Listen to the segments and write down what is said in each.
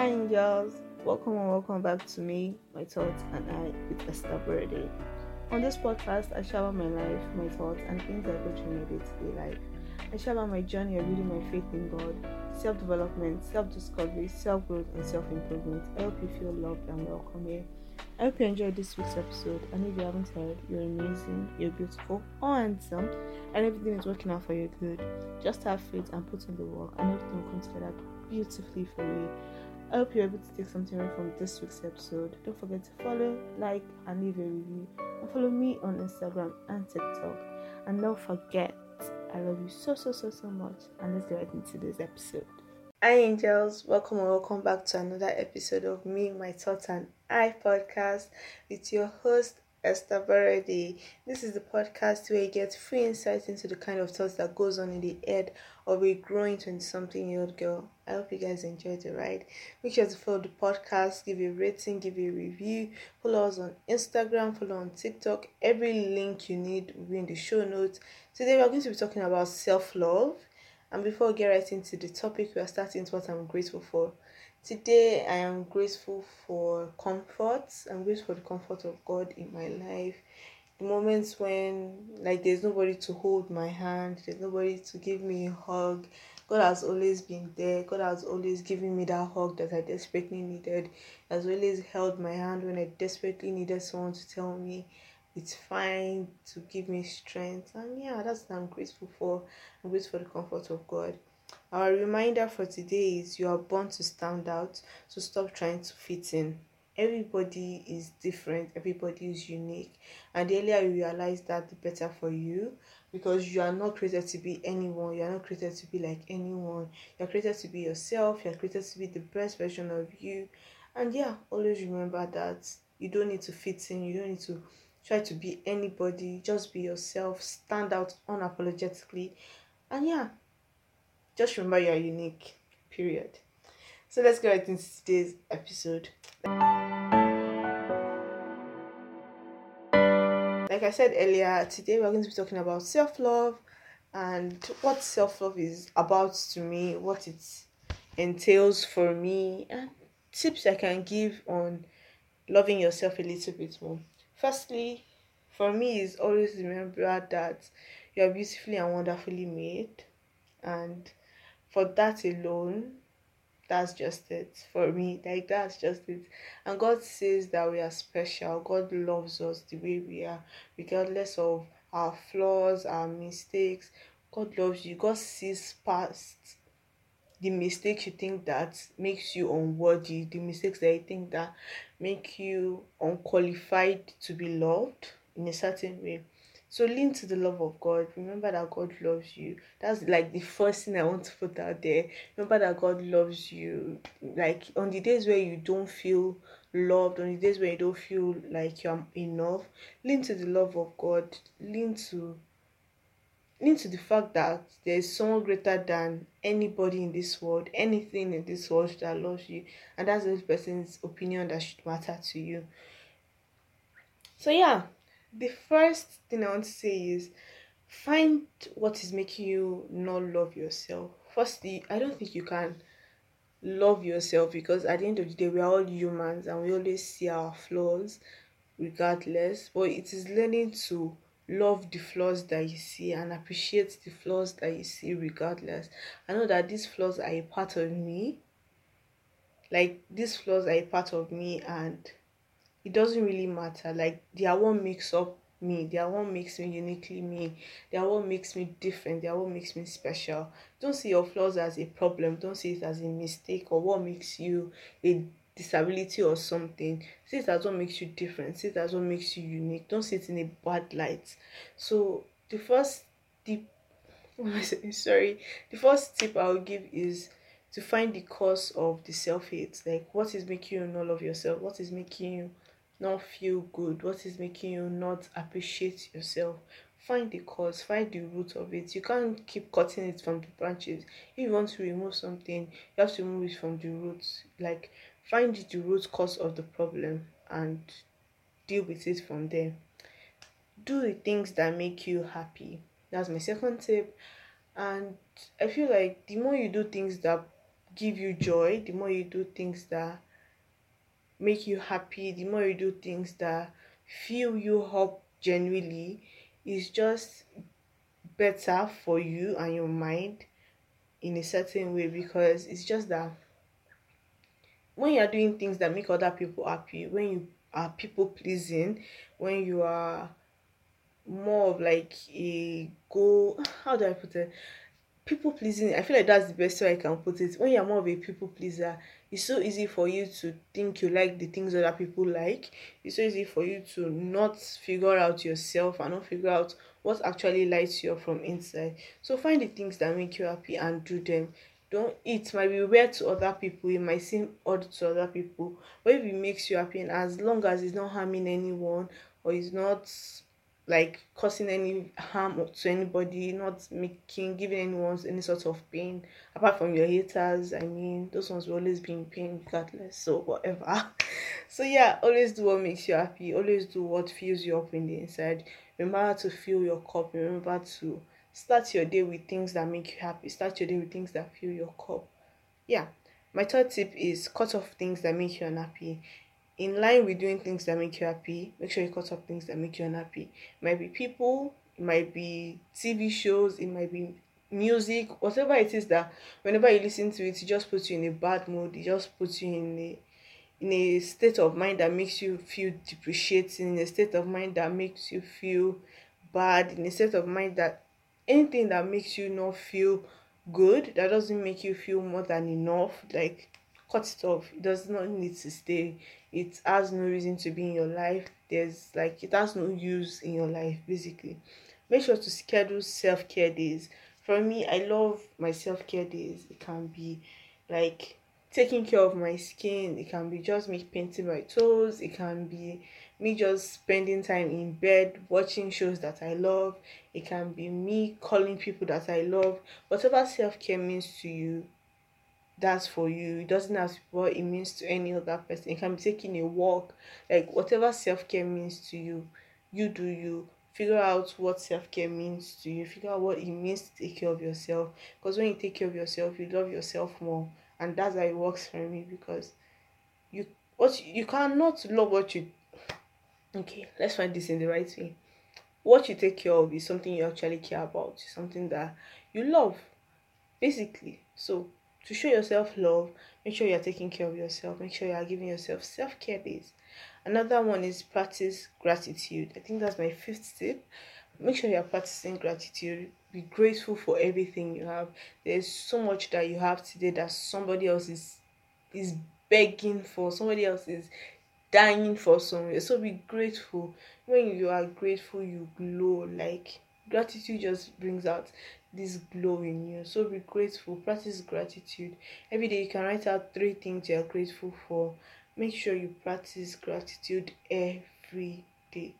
Hi, angels. Welcome and welcome back to me, my thoughts, and I with Esther Aborode. On this podcast, I share about my life, my thoughts, and things I go through my day to day life. I share about my journey of building my faith in God, self development, self discovery, self growth, and self improvement. I hope you feel loved and welcome here. I hope you enjoyed this week's episode. And if you haven't heard, you're amazing, you're beautiful, or handsome, and everything is working out for your good. Just have faith and put in the work, and everything will come together beautifully for you. I hope you're able to take something away from this week's episode. Don't forget to follow, like, and leave a review. And follow me on Instagram and TikTok. And don't forget, I love you so, so, so, so much. And let's get right into this episode. Hi, angels. Welcome and welcome back to another episode of Me, My Thoughts, and I podcast with your host, Esther Aborode. This is the podcast where you get free insights into the kind of thoughts that goes on in the head of a growing 20 something year old girl. I hope you guys enjoyed the ride. Make sure to follow the podcast, give a rating, give a review, follow us on Instagram, follow on TikTok. Every link you need will be in the show notes. Today we are going to be talking about self love. And before we get right into the topic, we are starting with what I'm grateful for. Today, I am grateful for comfort. I'm grateful for the comfort of God in my life. The moments when, like, there's nobody to hold my hand, there's nobody to give me a hug. God has always been there. God has always given me that hug that I desperately needed. He has always held my hand when I desperately needed someone to tell me it's fine, to give me strength. And yeah, that's what I'm grateful for. I'm grateful for the comfort of God. Our reminder for today is you are born to stand out, so stop trying to fit in. Everybody is different, everybody is unique, and the earlier you realize that, the better for you because you are not created to be anyone, you are not created to be like anyone. You're created to be yourself, you're created to be the best version of you, and yeah, always remember that you don't need to fit in, you don't need to try to be anybody, just be yourself, stand out unapologetically, and yeah just remember you're unique, period. So let's get right into today's episode. Like I said earlier, today we're going to be talking about self love and what self love is about to me, what it entails for me, and tips I can give on loving yourself a little bit more. Firstly, for me, is always remember that you are beautifully and wonderfully made, and for that alone that's just it for me. Like that's just it. And god says that we are special. God loves us the way we are. Regardless of our flaws our mistakes god loves you. God sees past the mistakes you think that makes you unworthy the mistakes that you think that make you unqualified to be loved in a certain way so lean to the love of God. Remember that God loves you. That's like the first thing I want to put out there. Remember that God loves you. Like on the days where you don't feel loved, on the days where you don't feel like you're enough, lean to the love of God. Lean to lean to the fact that there's someone greater than anybody in this world, anything in this world that loves you, and that's this person's opinion that should matter to you. So yeah, the first thing I want to say is find what is making you not love yourself. Firstly, I don't think you can love yourself because at the end of the day, we are all humans and we always see our flaws regardless. But it is learning to love the flaws that you see and appreciate the flaws that you see regardless. I know that these flaws are a part of me. Like these flaws are a part of me and it doesn't really matter. Like they are what makes up me. They are what makes me uniquely me. They are what makes me different. They are what makes me special. Don't see your flaws as a problem. Don't see it as a mistake or what makes you a disability or something. See it as what makes you different. See it as what makes you unique. Don't see it in a bad light. So the first tip? Sorry. The first tip I'll give is to find the cause of the self-hate. Like what is making you not love yourself? What is making you not feel good? What is making you not appreciate yourself? Find the cause, find the root of it. You can't keep cutting it from the branches. If you want to remove something, you have to remove it from the roots. Like find the root cause of the problem and deal with it from there. Do the things that make you happy. That's my second tip. And I feel like the more you do things that give you joy the more you do things that make you happy the more you do things that fill you up genuinely is just better for you and your mind in a certain way because it's just that when you're doing things that make other people happy when you are people pleasing when you are more of like a go how do i put it people pleasing. I feel like that's the best way i can put it. When you're more of a people pleaser it's so easy for you to think you like the things other people like. It's so easy for you to not figure out yourself and not figure out what actually lights you up from inside. So find the things that make you happy and do them. Don't it might be weird to other people it might seem odd to other people but if it makes you happy and as long as it's not harming anyone or it's not like causing any harm to anybody, not making giving anyone any sort of pain, apart from your haters. I mean, those ones will always be in pain regardless. So whatever. so yeah, always do what makes you happy. Always do what fills you up in the inside. Remember to fill your cup. Remember to start your day with things that make you happy. Start your day with things that fill your cup. Yeah. My third tip is cut off things that make you unhappy in line with doing things that make you happy, make sure you cut off things that make you unhappy. It might be people, it might be TV shows, it might be music, whatever it is that whenever you listen to it, it just puts you in a bad mood, it just puts you in a in a state of mind that makes you feel depreciating, in a state of mind that makes you feel bad, in a state of mind that anything that makes you not feel good, that doesn't make you feel more than enough, like cut it off. It does not need to stay. It has no reason to be in your life. There's like it has no use in your life basically. Make sure to schedule self-care days. For me, I love my self-care days. It can be like taking care of my skin. It can be just me painting my toes. It can be me just spending time in bed watching shows that I love. It can be me calling people that I love. Whatever self care means to you, that's for you. It doesn't have what it means to any other person. It can be taking a walk, like whatever self care means to you, you do you. Figure out what self care means to you. Figure out what it means to take care of yourself. Because when you take care of yourself, you love yourself more, and that's how it works for me. Because you what you cannot love what you. Okay, let's find this in the right way. What you take care of is something you actually care about. Something that you love, basically. So to show yourself love, make sure you're taking care of yourself. Make sure you are giving yourself self care days. Another one is practice gratitude. I think that's my fifth tip. Make sure you're practicing gratitude. Be grateful for everything you have. There's so much that you have today that somebody else is is begging for. Somebody else is dying for somewhere. So be grateful. When you are grateful, you glow. Like gratitude just brings out this glow in you. So be grateful. Practice gratitude. Every day you can write out three things you are grateful for. Make sure you practice gratitude every day.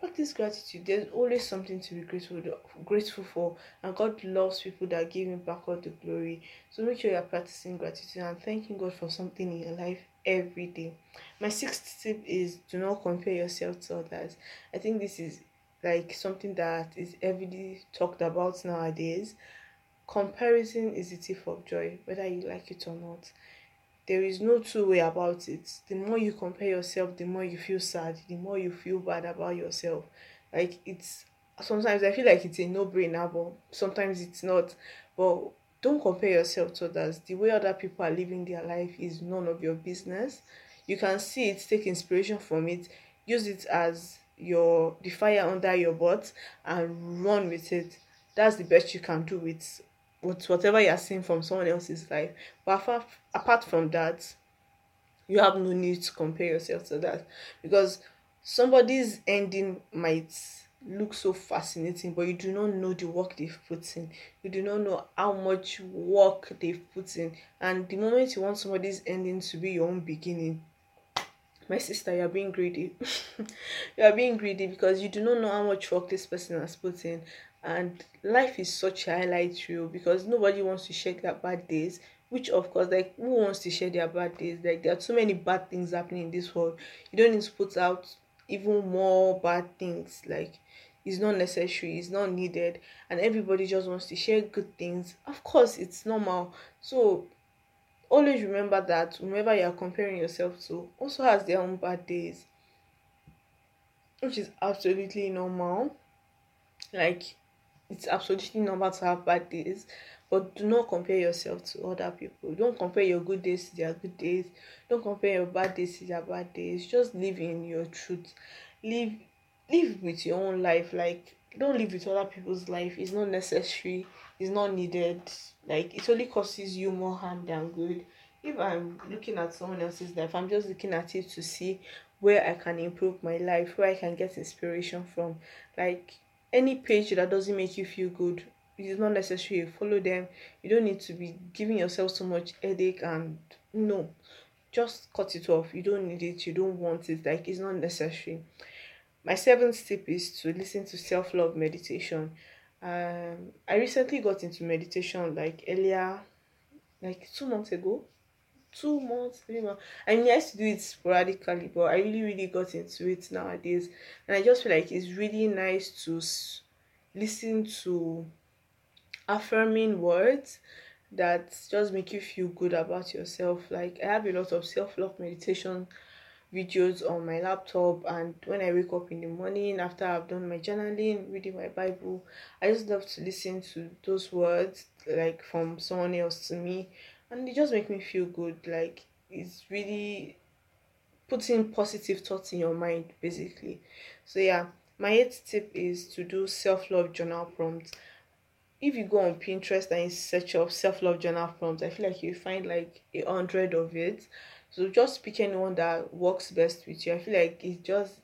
Practice gratitude. There's always something to be grateful grateful for, and God loves people that give Him back all the glory. So make sure you are practicing gratitude and thanking God for something in your life every day. My sixth tip is do not compare yourself to others. I think this is like something that is heavily talked about nowadays. Comparison is the thief of joy, whether you like it or not. There is no two way about it. The more you compare yourself, the more you feel sad, the more you feel bad about yourself. Like it's sometimes I feel like it's a no brainer, but sometimes it's not. But don't compare yourself to others. The way other people are living their life is none of your business. You can see it, take inspiration from it, use it as your the fire under your butt and run with it. That's the best you can do with with whatever you're seeing from someone else's life. But apart, apart from that you have no need to compare yourself to that. Because somebody's ending might look so fascinating but you do not know the work they've put in. You do not know how much work they've put in. And the moment you want somebody's ending to be your own beginning my sister you're being greedy. You're being greedy because you do not know how much work this person has put in. And life is such a highlight reel because nobody wants to share their bad days which of course like who wants to share their bad days? Like there are so many bad things happening in this world. You don't need to put out even more bad things. Like it's not necessary it's not needed. And everybody just wants to share good things. Of course it's normal. So always remember that whomever you are comparing yourself to also has their own bad days, which is absolutely normal. Like, it's absolutely normal to have bad days, but do not compare yourself to other people. Don't compare your good days to their good days. Don't compare your bad days to their bad days. Just live in your truth. Live live with your own life. Like don't live with other people's life. It's not necessary. It's not needed. Like it only causes you more harm than good. If I'm looking at someone else's life, I'm just looking at it to see where I can improve my life, where I can get inspiration from. Like any page that doesn't make you feel good, it is not necessary. Follow them. You don't need to be giving yourself so much headache and no. Just cut it off. You don't need it. You don't want it. Like it's not necessary my seventh tip is to listen to self-love meditation um i recently got into meditation like earlier like two months ago. Two months three months. I mean i used to do it sporadically but i really really got into it nowadays. And i just feel like it's really nice to s- listen to affirming words that just make you feel good about yourself. Like i have a lot of self-love meditation videos on my laptop and when I wake up in the morning after I've done my journaling, reading my Bible, I just love to listen to those words like from someone else to me and they just make me feel good. Like it's really putting positive thoughts in your mind basically. So yeah, my eighth tip is to do self-love journal prompts. If you go on Pinterest and search up self-love journal prompts, I feel like you find like a hundred of it so just pick anyone that works best with you. I feel like it just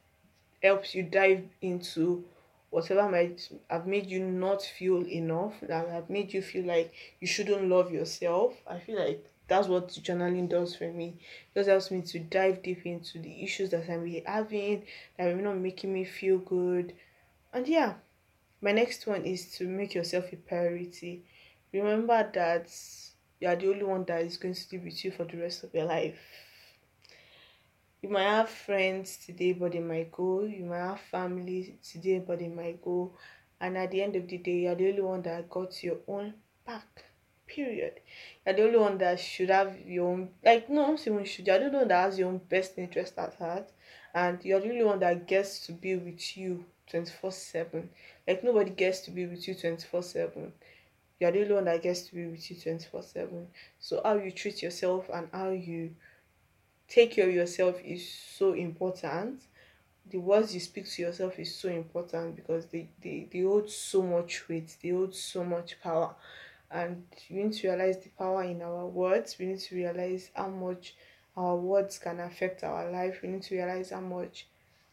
helps you dive into whatever might have made you not feel enough, that have made you feel like you shouldn't love yourself. I feel like that's what journaling does for me. It just helps me to dive deep into the issues that I'm really having, that are not making me feel good. And yeah, my next one is to make yourself a priority. Remember that you are the only one that is going to live with you for the rest of your life. You might have friends today, but they might go. You might have family today, but they might go. And at the end of the day, you're the only one that got your own back. Period. You're the only one that should have your own, like, no, I'm saying should. You're the only one that has your own best interest at heart. And you're the only one that gets to be with you 24 7. Like, nobody gets to be with you 24 7 you're the only one that gets to be with you 24 7 so how you treat yourself and how you take care of yourself is so important. The words you speak to yourself is so important because they, they, they hold so much weight they hold so much power. And we need to realize the power in our words. We need to realize how much our words can affect our life. We need to realize how much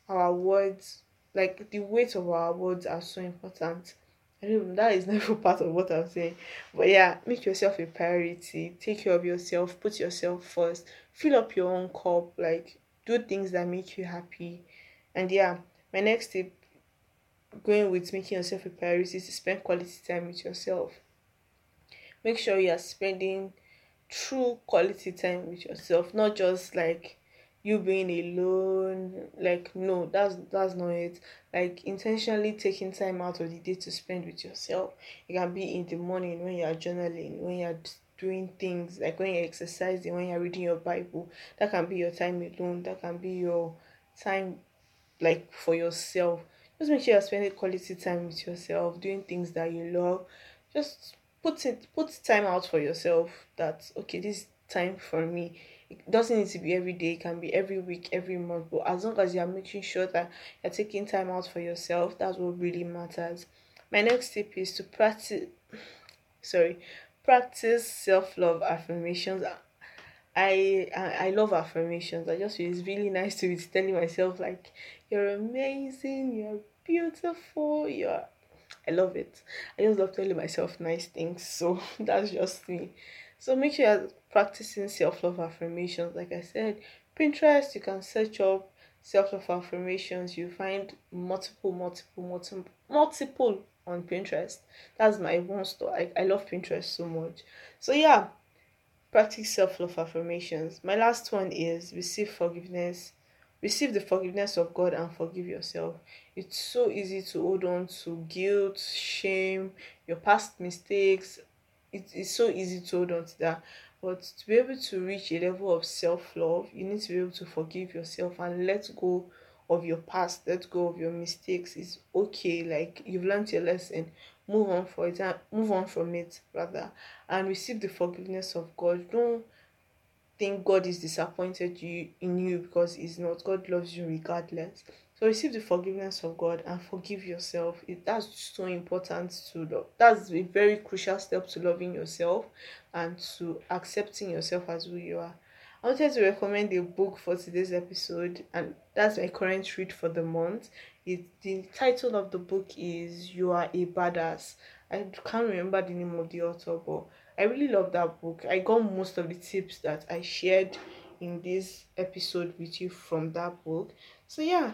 our words like the weight of our words are so important I don't know, that is never part of what I'm saying. But yeah, make yourself a priority. Take care of yourself. Put yourself first. Fill up your own cup. Like, do things that make you happy. And yeah, my next tip going with making yourself a priority is to spend quality time with yourself. Make sure you are spending true quality time with yourself, not just like you being alone like no that's that's not it. Like intentionally taking time out of the day to spend with yourself. It can be in the morning when you're journaling when you're doing things like when you're exercising when you're reading your bible. That can be your time alone. That can be your time like for yourself. Just make sure you're spending quality time with yourself doing things that you love. Just put it put time out for yourself that okay this time for me it doesn't need to be every day, it can be every week, every month. But as long as you're making sure that you're taking time out for yourself, that's what really matters. My next tip is to practice sorry, practice self-love affirmations. I, I I love affirmations. I just feel it's really nice to be telling myself like you're amazing, you're beautiful, you're I love it. I just love telling myself nice things. So that's just me. So make sure you're practicing self-love affirmations. Like I said, Pinterest, you can search up self-love affirmations. You find multiple, multiple, multiple, multiple on Pinterest. That's my one store. I, I love Pinterest so much. So yeah, practice self-love affirmations. My last one is receive forgiveness. Receive the forgiveness of God and forgive yourself. It's so easy to hold on to guilt, shame, your past mistakes, it is so easy to hold on to that But to be able to reach a level of self love, you need to be able to forgive yourself and let go of your past, let go of your mistakes. It's okay, like you've learned your lesson, move on for it, move on from it rather, and receive the forgiveness of God. Don't think God is disappointed you in you because He's not. God loves you regardless. So receive the forgiveness of God and forgive yourself. It, that's so important to love. That's a very crucial step to loving yourself and to accepting yourself as who you are. I wanted to recommend a book for today's episode, and that's my current read for the month. It the title of the book is You Are a Badass. I can't remember the name of the author, but I really love that book. I got most of the tips that I shared in this episode with you from that book. So yeah,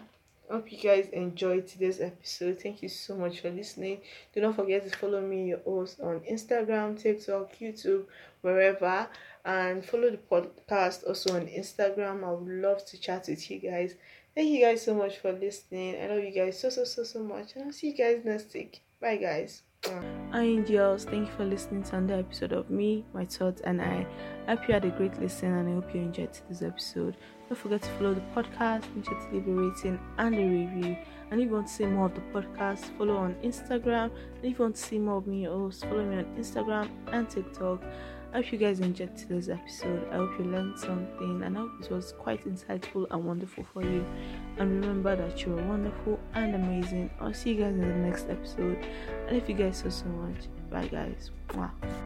hope you guys enjoyed today's episode. Thank you so much for listening. Do not forget to follow me, your host, on Instagram, TikTok, YouTube, wherever, and follow the podcast also on Instagram. I would love to chat with you guys. Thank you guys so much for listening. I love you guys so so so so much, and I'll see you guys next week. Bye, guys. Hi, angels. Thank you for listening to another episode of me, my thoughts, and I. I hope you had a great listen and I hope you enjoyed this episode. Don't forget to follow the podcast, make sure to leave a rating and a review. And if you want to see more of the podcast, follow on Instagram. And if you want to see more of me, also follow me on Instagram and TikTok. I hope you guys enjoyed today's episode. I hope you learned something and I hope it was quite insightful and wonderful for you. And remember that you're wonderful and amazing. I'll see you guys in the next episode. And if you guys so so much, bye guys. Mwah.